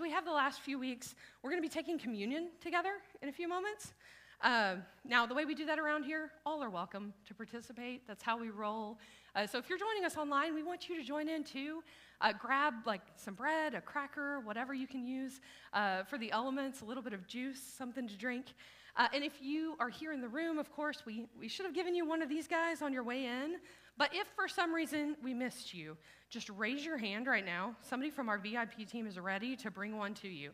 we have the last few weeks, we're going to be taking communion together in a few moments. Uh, now, the way we do that around here, all are welcome to participate. That's how we roll. Uh, so if you're joining us online, we want you to join in too. Uh, grab like some bread, a cracker, whatever you can use uh, for the elements, a little bit of juice, something to drink. Uh, and if you are here in the room, of course, we, we should have given you one of these guys on your way in. But if for some reason we missed you, just raise your hand right now. Somebody from our VIP team is ready to bring one to you.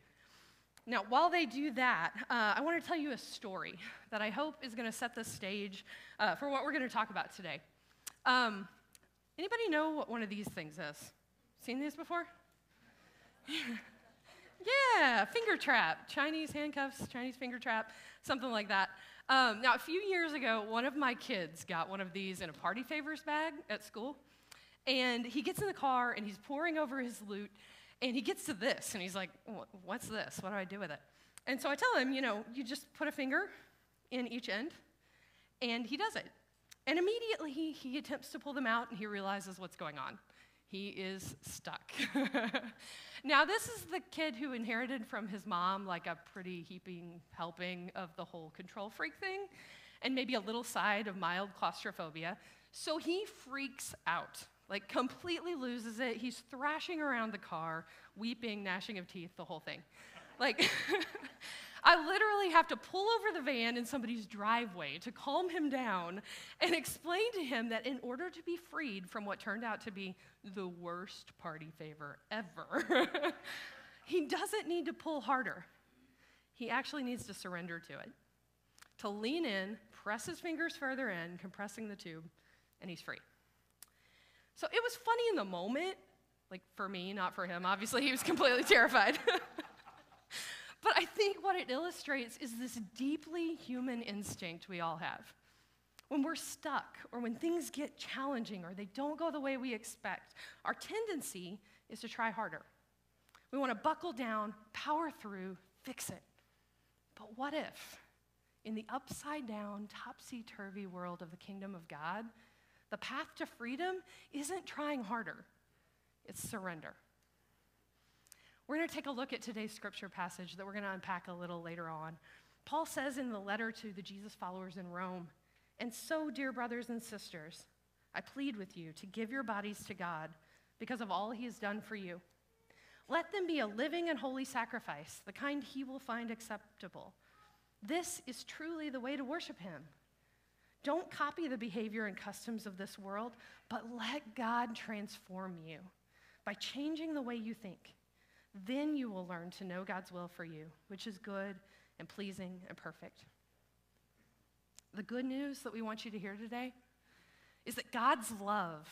Now, while they do that, uh, I want to tell you a story that I hope is going to set the stage uh, for what we're going to talk about today. Um, anybody know what one of these things is? Seen these before? yeah, finger trap, Chinese handcuffs, Chinese finger trap, something like that. Um, now, a few years ago, one of my kids got one of these in a party favors bag at school. And he gets in the car and he's poring over his loot and he gets to this and he's like, What's this? What do I do with it? And so I tell him, You know, you just put a finger in each end and he does it. And immediately he, he attempts to pull them out and he realizes what's going on. He is stuck. now, this is the kid who inherited from his mom like a pretty heaping helping of the whole control freak thing and maybe a little side of mild claustrophobia. So he freaks out like completely loses it. He's thrashing around the car, weeping, gnashing of teeth, the whole thing. Like, I literally have to pull over the van in somebody's driveway to calm him down and explain to him that in order to be freed from what turned out to be the worst party favor ever, he doesn't need to pull harder. He actually needs to surrender to it, to lean in, press his fingers further in, compressing the tube, and he's free. So it was funny in the moment, like for me, not for him. Obviously, he was completely terrified. but I think what it illustrates is this deeply human instinct we all have. When we're stuck, or when things get challenging, or they don't go the way we expect, our tendency is to try harder. We want to buckle down, power through, fix it. But what if, in the upside down, topsy turvy world of the kingdom of God, the path to freedom isn't trying harder, it's surrender. We're going to take a look at today's scripture passage that we're going to unpack a little later on. Paul says in the letter to the Jesus followers in Rome, And so, dear brothers and sisters, I plead with you to give your bodies to God because of all he has done for you. Let them be a living and holy sacrifice, the kind he will find acceptable. This is truly the way to worship him. Don't copy the behavior and customs of this world, but let God transform you by changing the way you think. Then you will learn to know God's will for you, which is good and pleasing and perfect. The good news that we want you to hear today is that God's love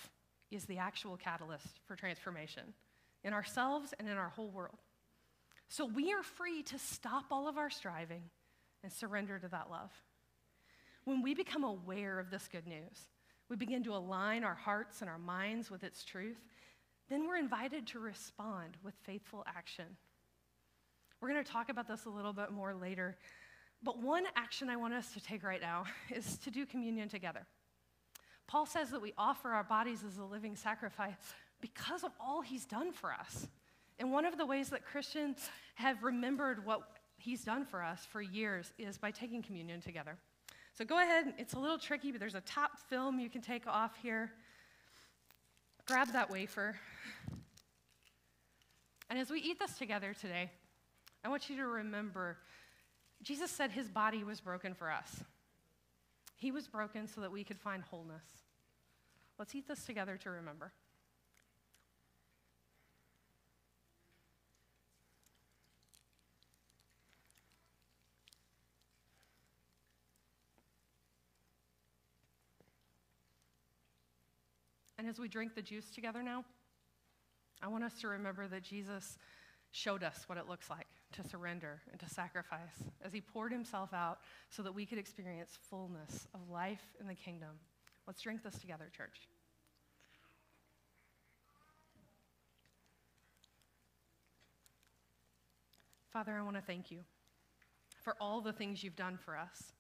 is the actual catalyst for transformation in ourselves and in our whole world. So we are free to stop all of our striving and surrender to that love. When we become aware of this good news, we begin to align our hearts and our minds with its truth, then we're invited to respond with faithful action. We're going to talk about this a little bit more later, but one action I want us to take right now is to do communion together. Paul says that we offer our bodies as a living sacrifice because of all he's done for us. And one of the ways that Christians have remembered what he's done for us for years is by taking communion together. So go ahead, it's a little tricky, but there's a top film you can take off here. Grab that wafer. And as we eat this together today, I want you to remember Jesus said his body was broken for us. He was broken so that we could find wholeness. Let's eat this together to remember. And as we drink the juice together now, I want us to remember that Jesus showed us what it looks like to surrender and to sacrifice as he poured himself out so that we could experience fullness of life in the kingdom. Let's drink this together, church. Father, I want to thank you for all the things you've done for us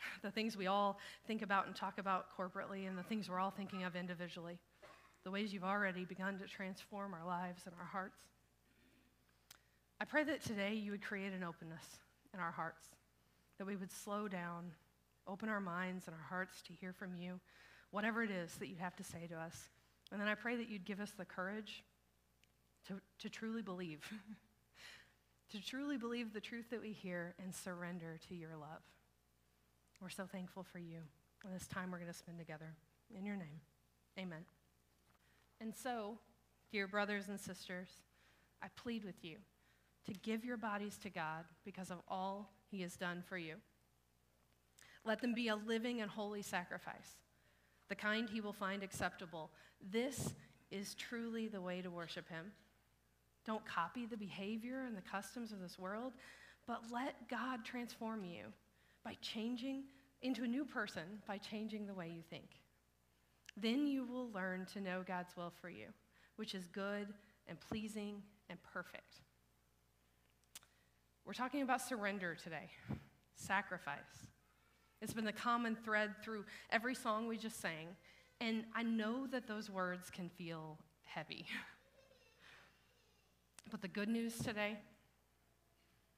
the things we all think about and talk about corporately, and the things we're all thinking of individually, the ways you've already begun to transform our lives and our hearts. I pray that today you would create an openness in our hearts, that we would slow down, open our minds and our hearts to hear from you, whatever it is that you have to say to us. And then I pray that you'd give us the courage to, to truly believe, to truly believe the truth that we hear and surrender to your love. We're so thankful for you and this time we're going to spend together. In your name, amen. And so, dear brothers and sisters, I plead with you to give your bodies to God because of all he has done for you. Let them be a living and holy sacrifice, the kind he will find acceptable. This is truly the way to worship him. Don't copy the behavior and the customs of this world, but let God transform you by changing into a new person by changing the way you think. Then you will learn to know God's will for you, which is good and pleasing and perfect. We're talking about surrender today, sacrifice. It's been the common thread through every song we just sang, and I know that those words can feel heavy. But the good news today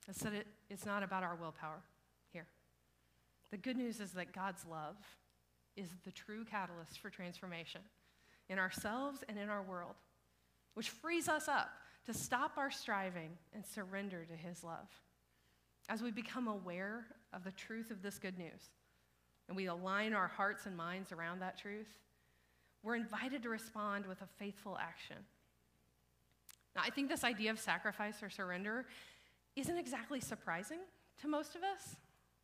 is that it, it's not about our willpower here. The good news is that God's love is the true catalyst for transformation in ourselves and in our world, which frees us up to stop our striving and surrender to His love. As we become aware of the truth of this good news and we align our hearts and minds around that truth, we're invited to respond with a faithful action. Now, I think this idea of sacrifice or surrender isn't exactly surprising to most of us.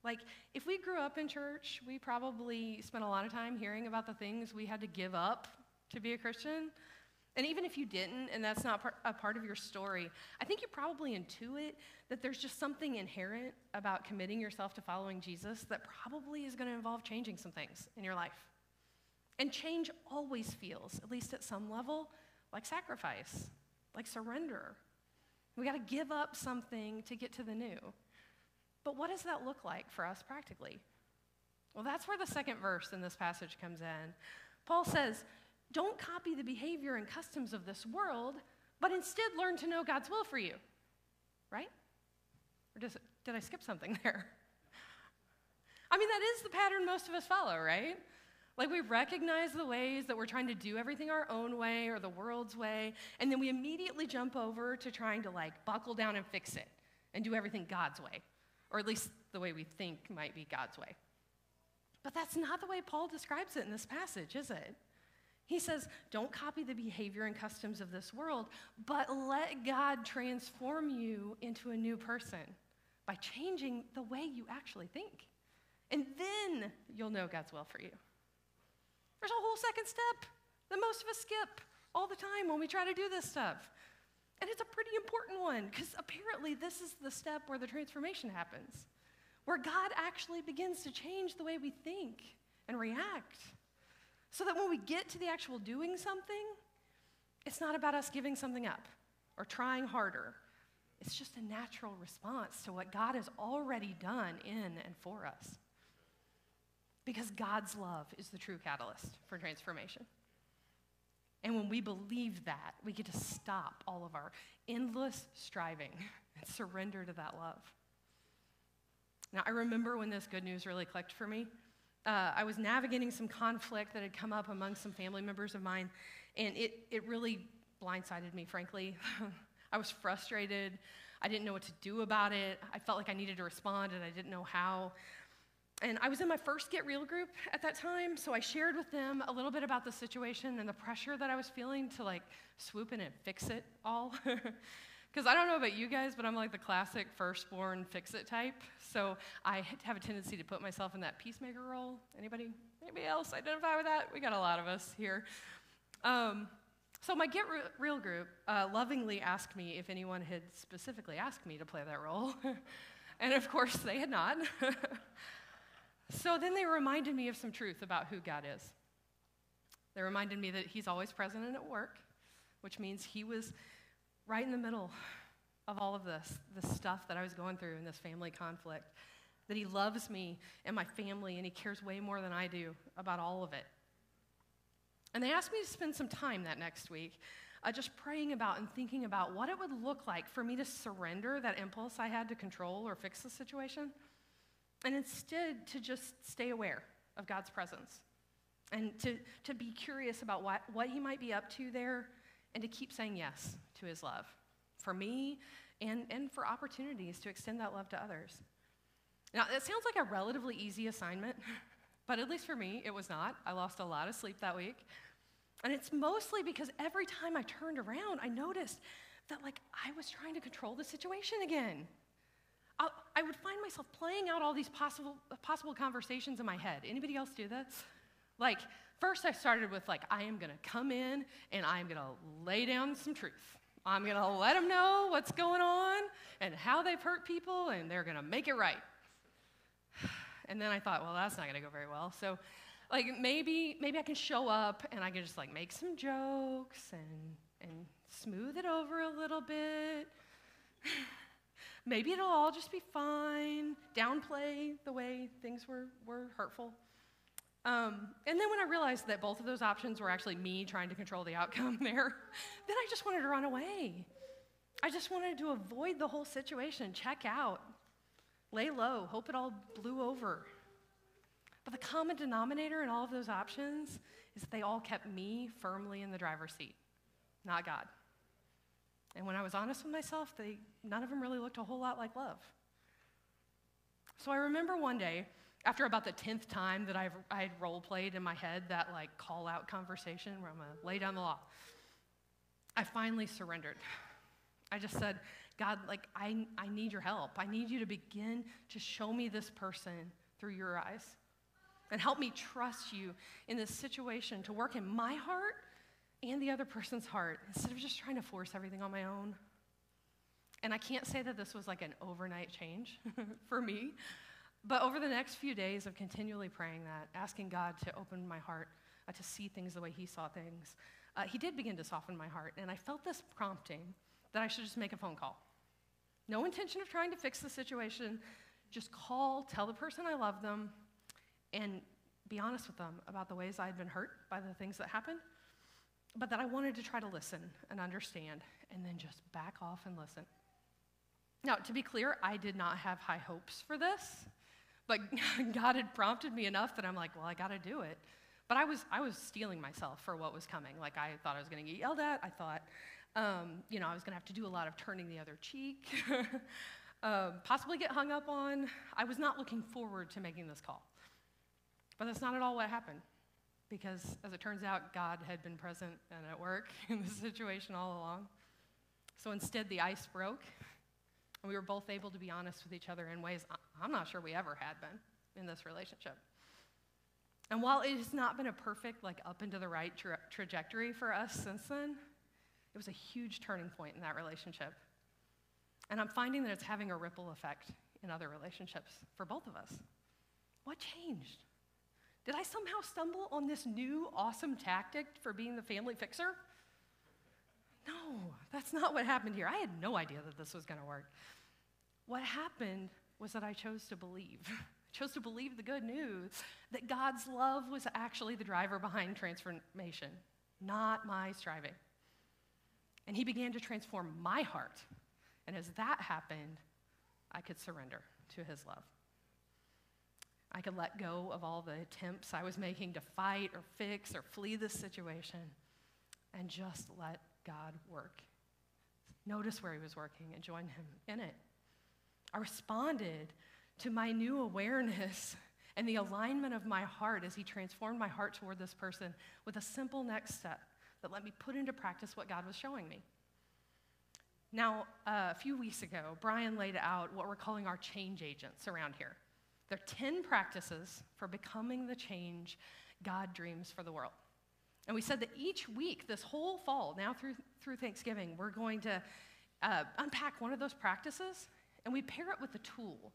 Like, if we grew up in church, we probably spent a lot of time hearing about the things we had to give up to be a Christian. And even if you didn't, and that's not a part of your story, I think you probably intuit that there's just something inherent about committing yourself to following Jesus that probably is going to involve changing some things in your life. And change always feels, at least at some level, like sacrifice, like surrender. We got to give up something to get to the new. But what does that look like for us practically? Well, that's where the second verse in this passage comes in. Paul says, don't copy the behavior and customs of this world, but instead learn to know God's will for you. Right? Or does, did I skip something there? I mean, that is the pattern most of us follow, right? Like we recognize the ways that we're trying to do everything our own way or the world's way, and then we immediately jump over to trying to like buckle down and fix it and do everything God's way, or at least the way we think might be God's way. But that's not the way Paul describes it in this passage, is it? He says, don't copy the behavior and customs of this world, but let God transform you into a new person by changing the way you actually think. And then you'll know God's will for you. There's a whole second step that most of us skip all the time when we try to do this stuff. And it's a pretty important one because apparently this is the step where the transformation happens, where God actually begins to change the way we think and react. So that when we get to the actual doing something, it's not about us giving something up or trying harder. It's just a natural response to what God has already done in and for us. Because God's love is the true catalyst for transformation. And when we believe that, we get to stop all of our endless striving and surrender to that love. Now, I remember when this good news really clicked for me uh, I was navigating some conflict that had come up among some family members of mine, and it, it really blindsided me, frankly. I was frustrated. I didn't know what to do about it. I felt like I needed to respond, and I didn't know how. And I was in my first Get Real group at that time, so I shared with them a little bit about the situation and the pressure that I was feeling to like swoop in and fix it all. Because I don't know about you guys, but I'm like the classic firstborn fix it type. So I have a tendency to put myself in that peacemaker role. Anybody? Anybody else identify with that? We got a lot of us here. Um, so my Get Real group uh, lovingly asked me if anyone had specifically asked me to play that role. and of course, they had not. so then they reminded me of some truth about who God is. They reminded me that He's always present and at work, which means He was right in the middle of all of this, the stuff that I was going through in this family conflict, that He loves me and my family, and He cares way more than I do about all of it. And they asked me to spend some time that next week uh, just praying about and thinking about what it would look like for me to surrender that impulse I had to control or fix the situation, and instead to just stay aware of God's presence and to, to be curious about what, what He might be up to there and to keep saying yes to His love for me and, and for opportunities to extend that love to others. Now, it sounds like a relatively easy assignment, but at least for me, it was not. I lost a lot of sleep that week. And it's mostly because every time I turned around, I noticed that, like, I was trying to control the situation again. i I would find myself playing out all these possible, possible conversations in my head. Anybody else do this? Like, first I started with, like, I am going to come in and I'm going to lay down some truth. I'm going to let them know what's going on and how they've hurt people, and they're going to make it right. And then I thought, well, that's not going to go very well. So, like, maybe, maybe I can show up and I can just, like, make some jokes and, and smooth it over a little bit. maybe it'll all just be fine. Downplay the way things were, were hurtful. Um, and then when I realized that both of those options were actually me trying to control the outcome there, then I just wanted to run away. I just wanted to avoid the whole situation, check out, lay low, hope it all blew over. But the common denominator in all of those options is that they all kept me firmly in the driver's seat, not God. And when I was honest with myself, they, none of them really looked a whole lot like love. So I remember one day after about the 10th time that I've, I had role played in my head that like call out conversation where I'm gonna lay down the law, I finally surrendered. I just said, God, like, I, I need your help. I need you to begin to show me this person through your eyes and help me trust you in this situation to work in my heart and the other person's heart instead of just trying to force everything on my own. And I can't say that this was like an overnight change for me, but over the next few days of continually praying that, asking God to open my heart uh, to see things the way He saw things, uh, He did begin to soften my heart. And I felt this prompting that I should just make a phone call. No intention of trying to fix the situation, just call, tell the person I love them, and be honest with them about the ways I had been hurt by the things that happened, but that I wanted to try to listen and understand, and then just back off and listen. Now, to be clear, I did not have high hopes for this. But God had prompted me enough that I'm like, well, I got to do it. But I was, I was steeling myself for what was coming. Like, I thought I was going to get yelled at. I thought, um, you know, I was going to have to do a lot of turning the other cheek, um, possibly get hung up on. I was not looking forward to making this call. But that's not at all what happened. Because as it turns out, God had been present and at work in the situation all along. So instead, the ice broke, and we were both able to be honest with each other in ways I'm not sure we ever had been in this relationship. And while it has not been a perfect, like, up and to the right tra- trajectory for us since then, it was a huge turning point in that relationship. And I'm finding that it's having a ripple effect in other relationships for both of us. What changed? Did I somehow stumble on this new awesome tactic for being the family fixer? No, that's not what happened here. I had no idea that this was going to work. What happened was that I chose to believe. I chose to believe the good news that God's love was actually the driver behind transformation, not my striving. And He began to transform my heart. And as that happened, I could surrender to His love. I could let go of all the attempts I was making to fight or fix or flee this situation and just let God work. Notice where He was working and join Him in it. I responded to my new awareness and the alignment of my heart as He transformed my heart toward this person with a simple next step that let me put into practice what God was showing me. Now, uh, a few weeks ago, Brian laid out what we're calling our change agents around here. There are 10 practices for becoming the change God dreams for the world. And we said that each week, this whole fall, now through, through Thanksgiving, we're going to uh, unpack one of those practices and we pair it with a tool.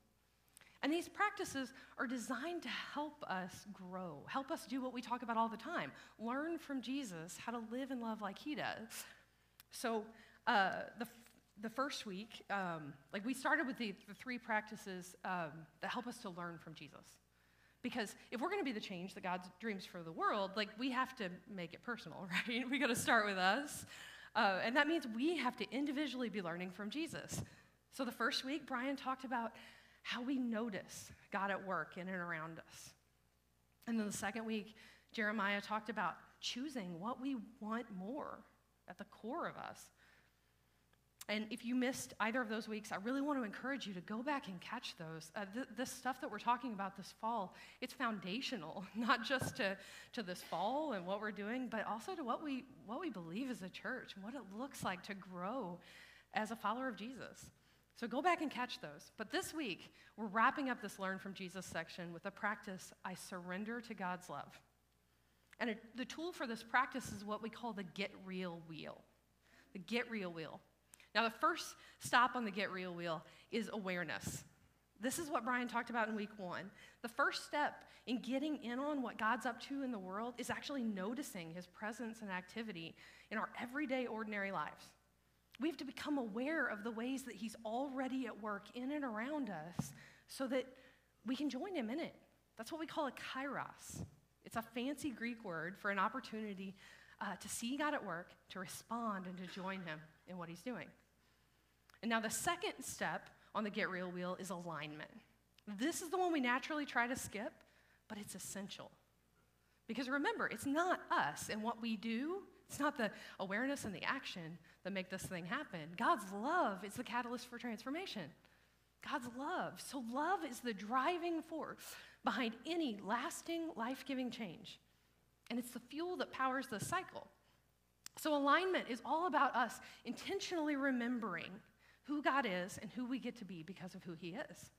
And these practices are designed to help us grow, help us do what we talk about all the time learn from Jesus how to live and love like he does. So, uh, the, the first week, um, like we started with the, the three practices um, that help us to learn from Jesus. Because if we're going to be the change that God dreams for the world, like we have to make it personal, right? We got to start with us. Uh, and that means we have to individually be learning from Jesus. So the first week, Brian talked about how we notice God at work in and around us. And then the second week, Jeremiah talked about choosing what we want more at the core of us. And if you missed either of those weeks, I really want to encourage you to go back and catch those. Uh, th- this stuff that we're talking about this fall, it's foundational, not just to, to this fall and what we're doing, but also to what we, what we believe as a church and what it looks like to grow as a follower of Jesus. So go back and catch those. But this week, we're wrapping up this Learn from Jesus section with a practice I surrender to God's love. And the tool for this practice is what we call the get real wheel. The get real wheel. Now, the first stop on the get real wheel is awareness. This is what Brian talked about in week one. The first step in getting in on what God's up to in the world is actually noticing his presence and activity in our everyday, ordinary lives. We have to become aware of the ways that he's already at work in and around us so that we can join him in it. That's what we call a kairos. It's a fancy Greek word for an opportunity uh, to see God at work, to respond, and to join him in what he's doing. And now the second step on the get real wheel is alignment. This is the one we naturally try to skip, but it's essential. Because remember, it's not us and what we do, it's not the awareness and the action that make this thing happen. God's love is the catalyst for transformation. God's love. So, love is the driving force behind any lasting, life giving change. And it's the fuel that powers the cycle. So, alignment is all about us intentionally remembering who God is and who we get to be because of who He is.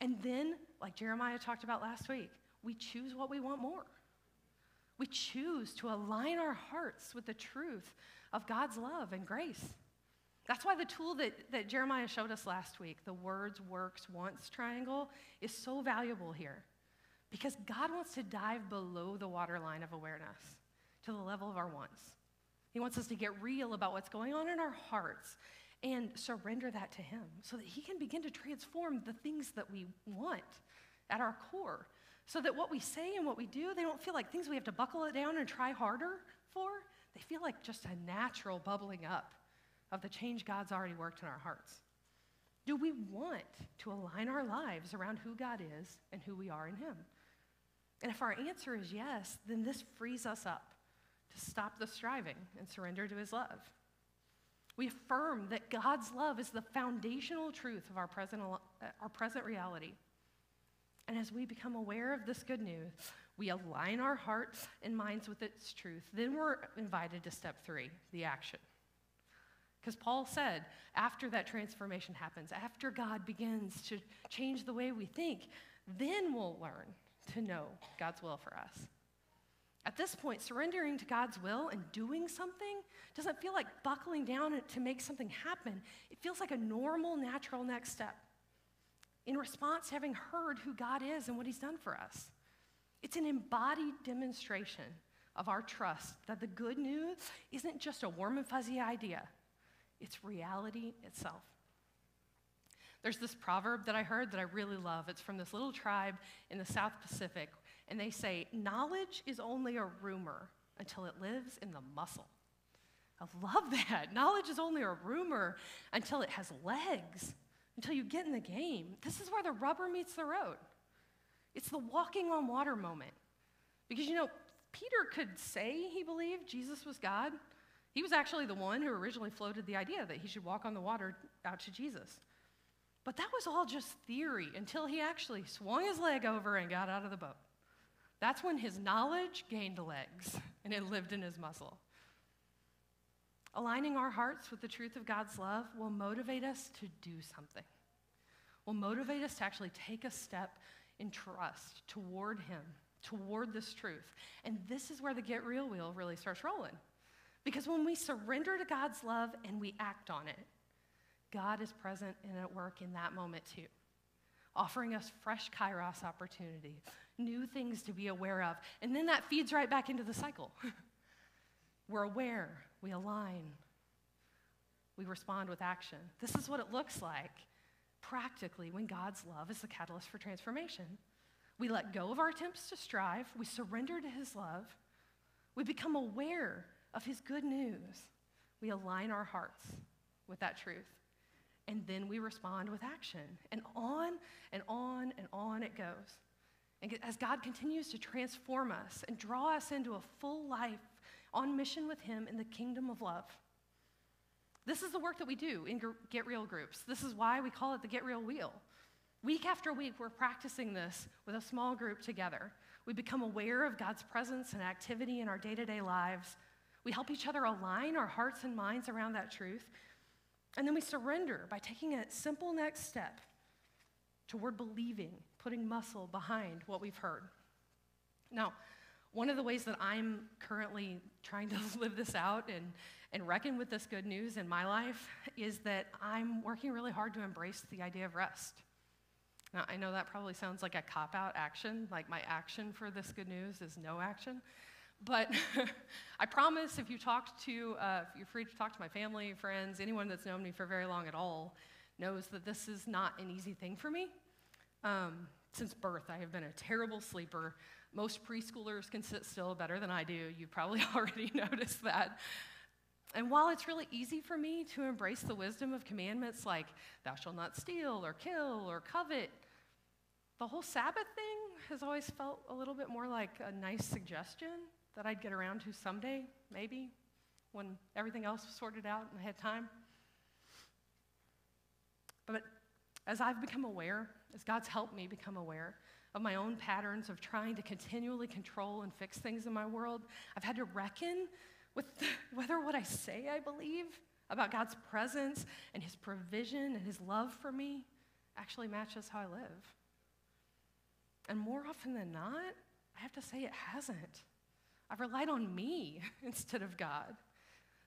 And then, like Jeremiah talked about last week, we choose what we want more. We choose to align our hearts with the truth of God's love and grace. That's why the tool that, that Jeremiah showed us last week, the words, works, wants triangle, is so valuable here. Because God wants to dive below the waterline of awareness to the level of our wants. He wants us to get real about what's going on in our hearts and surrender that to Him so that He can begin to transform the things that we want at our core. So that what we say and what we do, they don't feel like things we have to buckle it down and try harder for. They feel like just a natural bubbling up of the change God's already worked in our hearts. Do we want to align our lives around who God is and who we are in Him? And if our answer is yes, then this frees us up to stop the striving and surrender to his love. We affirm that God's love is the foundational truth of our present, uh, our present reality. And as we become aware of this good news, we align our hearts and minds with its truth. Then we're invited to step three, the action. Because Paul said, after that transformation happens, after God begins to change the way we think, then we'll learn to know God's will for us. At this point, surrendering to God's will and doing something doesn't feel like buckling down to make something happen. It feels like a normal, natural next step in response to having heard who God is and what He's done for us. It's an embodied demonstration of our trust that the good news isn't just a warm and fuzzy idea, it's reality itself. There's this proverb that I heard that I really love. It's from this little tribe in the South Pacific and they say, knowledge is only a rumor until it lives in the muscle. I love that. Knowledge is only a rumor until it has legs, until you get in the game. This is where the rubber meets the road. It's the walking on water moment. Because, you know, Peter could say he believed Jesus was God. He was actually the one who originally floated the idea that he should walk on the water out to Jesus. But that was all just theory until he actually swung his leg over and got out of the boat. That's when his knowledge gained legs and it lived in his muscle. Aligning our hearts with the truth of God's love will motivate us to do something, will motivate us to actually take a step in trust toward Him, toward this truth. And this is where the get real wheel really starts rolling. Because when we surrender to God's love and we act on it, God is present and at work in that moment too, offering us fresh kairos opportunities new things to be aware of. And then that feeds right back into the cycle. We're aware, we align, we respond with action. This is what it looks like practically when God's love is the catalyst for transformation. We let go of our attempts to strive, we surrender to His love, we become aware of His good news, we align our hearts with that truth. And then we respond with action. And on and on and on it goes. And as God continues to transform us and draw us into a full life on mission with Him in the kingdom of love. This is the work that we do in Get Real groups. This is why we call it the Get Real Wheel. Week after week, we're practicing this with a small group together. We become aware of God's presence and activity in our day to day lives. We help each other align our hearts and minds around that truth. And then we surrender by taking a simple next step toward believing, putting muscle behind what we've heard. Now, one of the ways that I'm currently trying to live this out and, and reckon with this good news in my life is that I'm working really hard to embrace the idea of rest. Now, I know that probably sounds like a cop out action, like my action for this good news is no action. But I promise if you talk to, uh, you're free to talk to my family, friends, anyone that's known me for very long at all, knows that this is not an easy thing for me. Um, since birth, I have been a terrible sleeper. Most preschoolers can sit still better than I do. You've probably already noticed that. And while it's really easy for me to embrace the wisdom of commandments like, thou shalt not steal or kill or covet, the whole Sabbath thing has always felt a little bit more like a nice suggestion that I'd get around to someday, maybe, when everything else was sorted out and I had time. But as I've become aware, as God's helped me become aware of my own patterns of trying to continually control and fix things in my world, I've had to reckon with whether what I say I believe about God's presence and His provision and His love for me actually matches how I live. And more often than not, I have to say it hasn't. I've relied on me instead of God.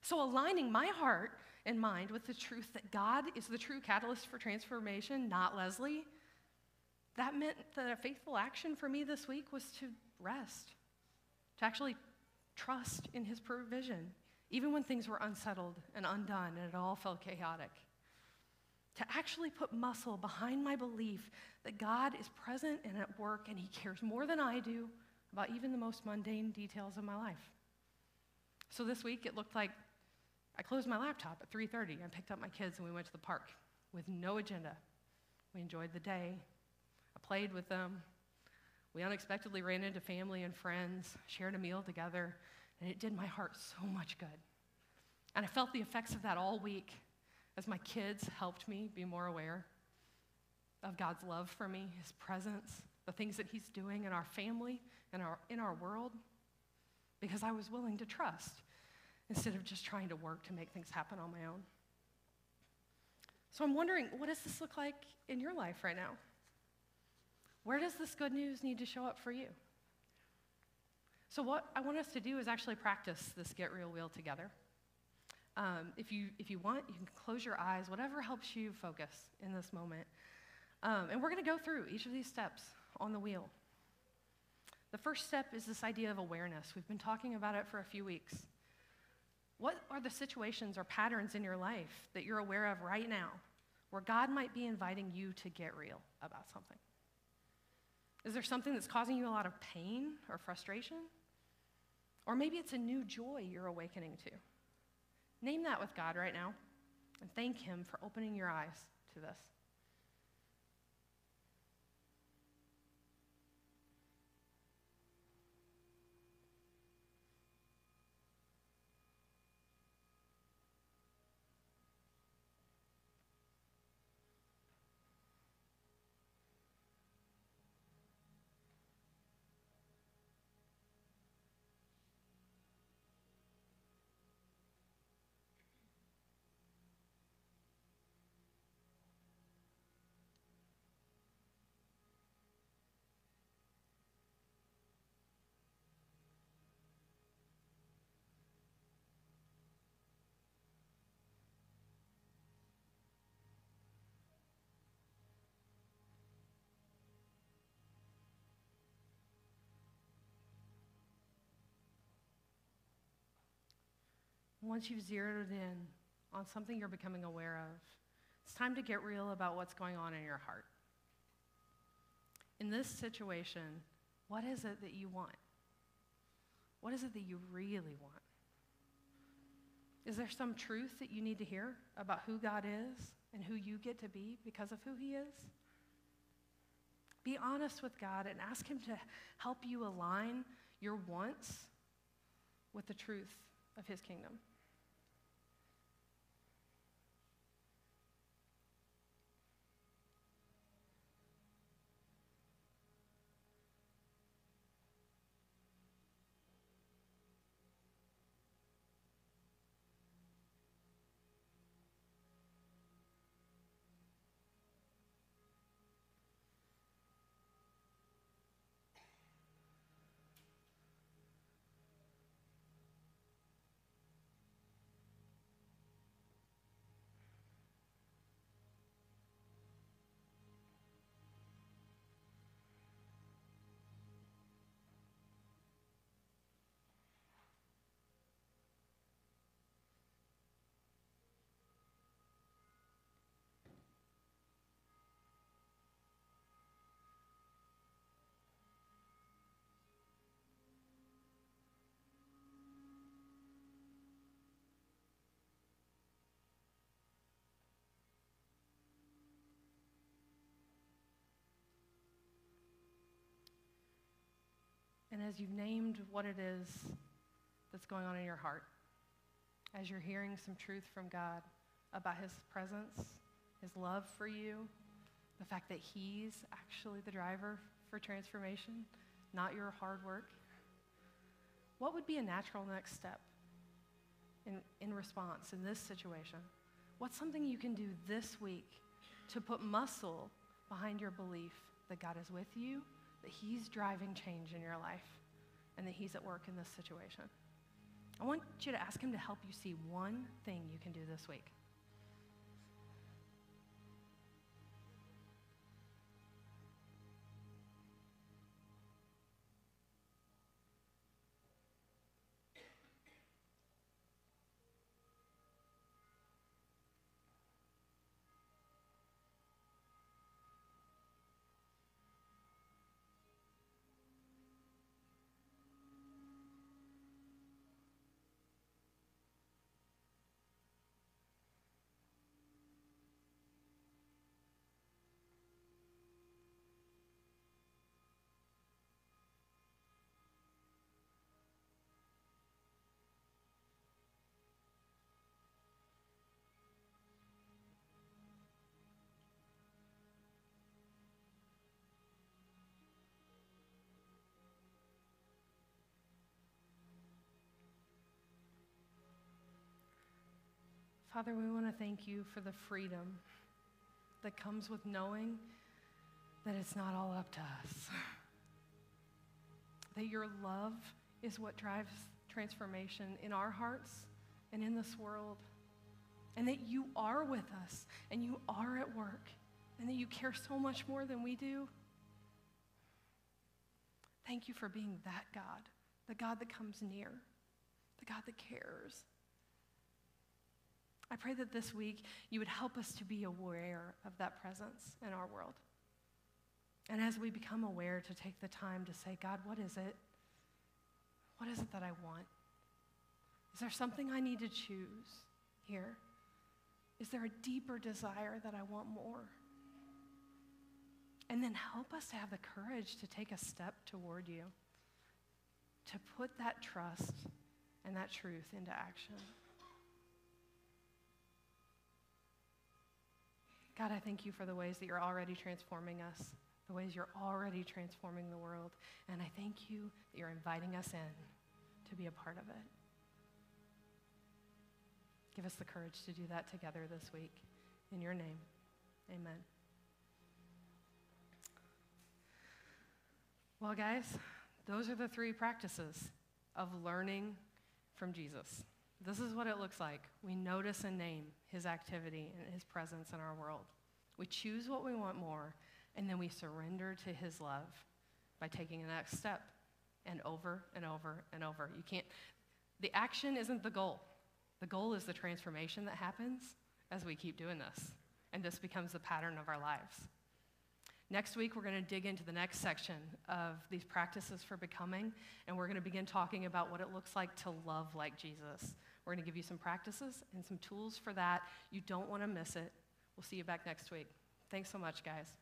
So, aligning my heart and mind with the truth that God is the true catalyst for transformation, not Leslie, that meant that a faithful action for me this week was to rest, to actually trust in his provision, even when things were unsettled and undone and it all felt chaotic. To actually put muscle behind my belief that God is present and at work and he cares more than I do about even the most mundane details of my life. So this week it looked like I closed my laptop at 3:30 and picked up my kids and we went to the park with no agenda. We enjoyed the day. Played with them. We unexpectedly ran into family and friends, shared a meal together, and it did my heart so much good. And I felt the effects of that all week as my kids helped me be more aware of God's love for me, His presence, the things that He's doing in our family and our, in our world, because I was willing to trust instead of just trying to work to make things happen on my own. So I'm wondering, what does this look like in your life right now? Where does this good news need to show up for you? So, what I want us to do is actually practice this Get Real Wheel together. Um, if, you, if you want, you can close your eyes, whatever helps you focus in this moment. Um, and we're going to go through each of these steps on the wheel. The first step is this idea of awareness. We've been talking about it for a few weeks. What are the situations or patterns in your life that you're aware of right now where God might be inviting you to get real about something? Is there something that's causing you a lot of pain or frustration? Or maybe it's a new joy you're awakening to. Name that with God right now and thank Him for opening your eyes to this. Once you've zeroed in on something you're becoming aware of, it's time to get real about what's going on in your heart. In this situation, what is it that you want? What is it that you really want? Is there some truth that you need to hear about who God is and who you get to be because of who He is? Be honest with God and ask Him to help you align your wants with the truth of His kingdom. And as you've named what it is that's going on in your heart, as you're hearing some truth from God about His presence, His love for you, the fact that He's actually the driver for transformation, not your hard work, what would be a natural next step in, in response in this situation? What's something you can do this week to put muscle behind your belief that God is with you that He's driving change in your life and that He's at work in this situation. I want you to ask Him to help you see one thing you can do this week. Father, we want to thank you for the freedom that comes with knowing that it's not all up to us. That your love is what drives transformation in our hearts and in this world. And that you are with us and you are at work and that you care so much more than we do. Thank you for being that God, the God that comes near, the God that cares. I pray that this week you would help us to be aware of that presence in our world. And as we become aware, to take the time to say, God, what is it? What is it that I want? Is there something I need to choose here? Is there a deeper desire that I want more? And then help us to have the courage to take a step toward you, to put that trust and that truth into action. God, I thank you for the ways that you're already transforming us, the ways you're already transforming the world. And I thank you that you're inviting us in to be a part of it. Give us the courage to do that together this week. In your name, amen. Well, guys, those are the three practices of learning from Jesus. This is what it looks like. We notice and name his activity and his presence in our world. We choose what we want more, and then we surrender to his love by taking the next step and over and over and over. You can't, the action isn't the goal. The goal is the transformation that happens as we keep doing this. And this becomes the pattern of our lives. Next week, we're going to dig into the next section of these practices for becoming, and we're going to begin talking about what it looks like to love like Jesus. We're going to give you some practices and some tools for that. You don't want to miss it. We'll see you back next week. Thanks so much, guys.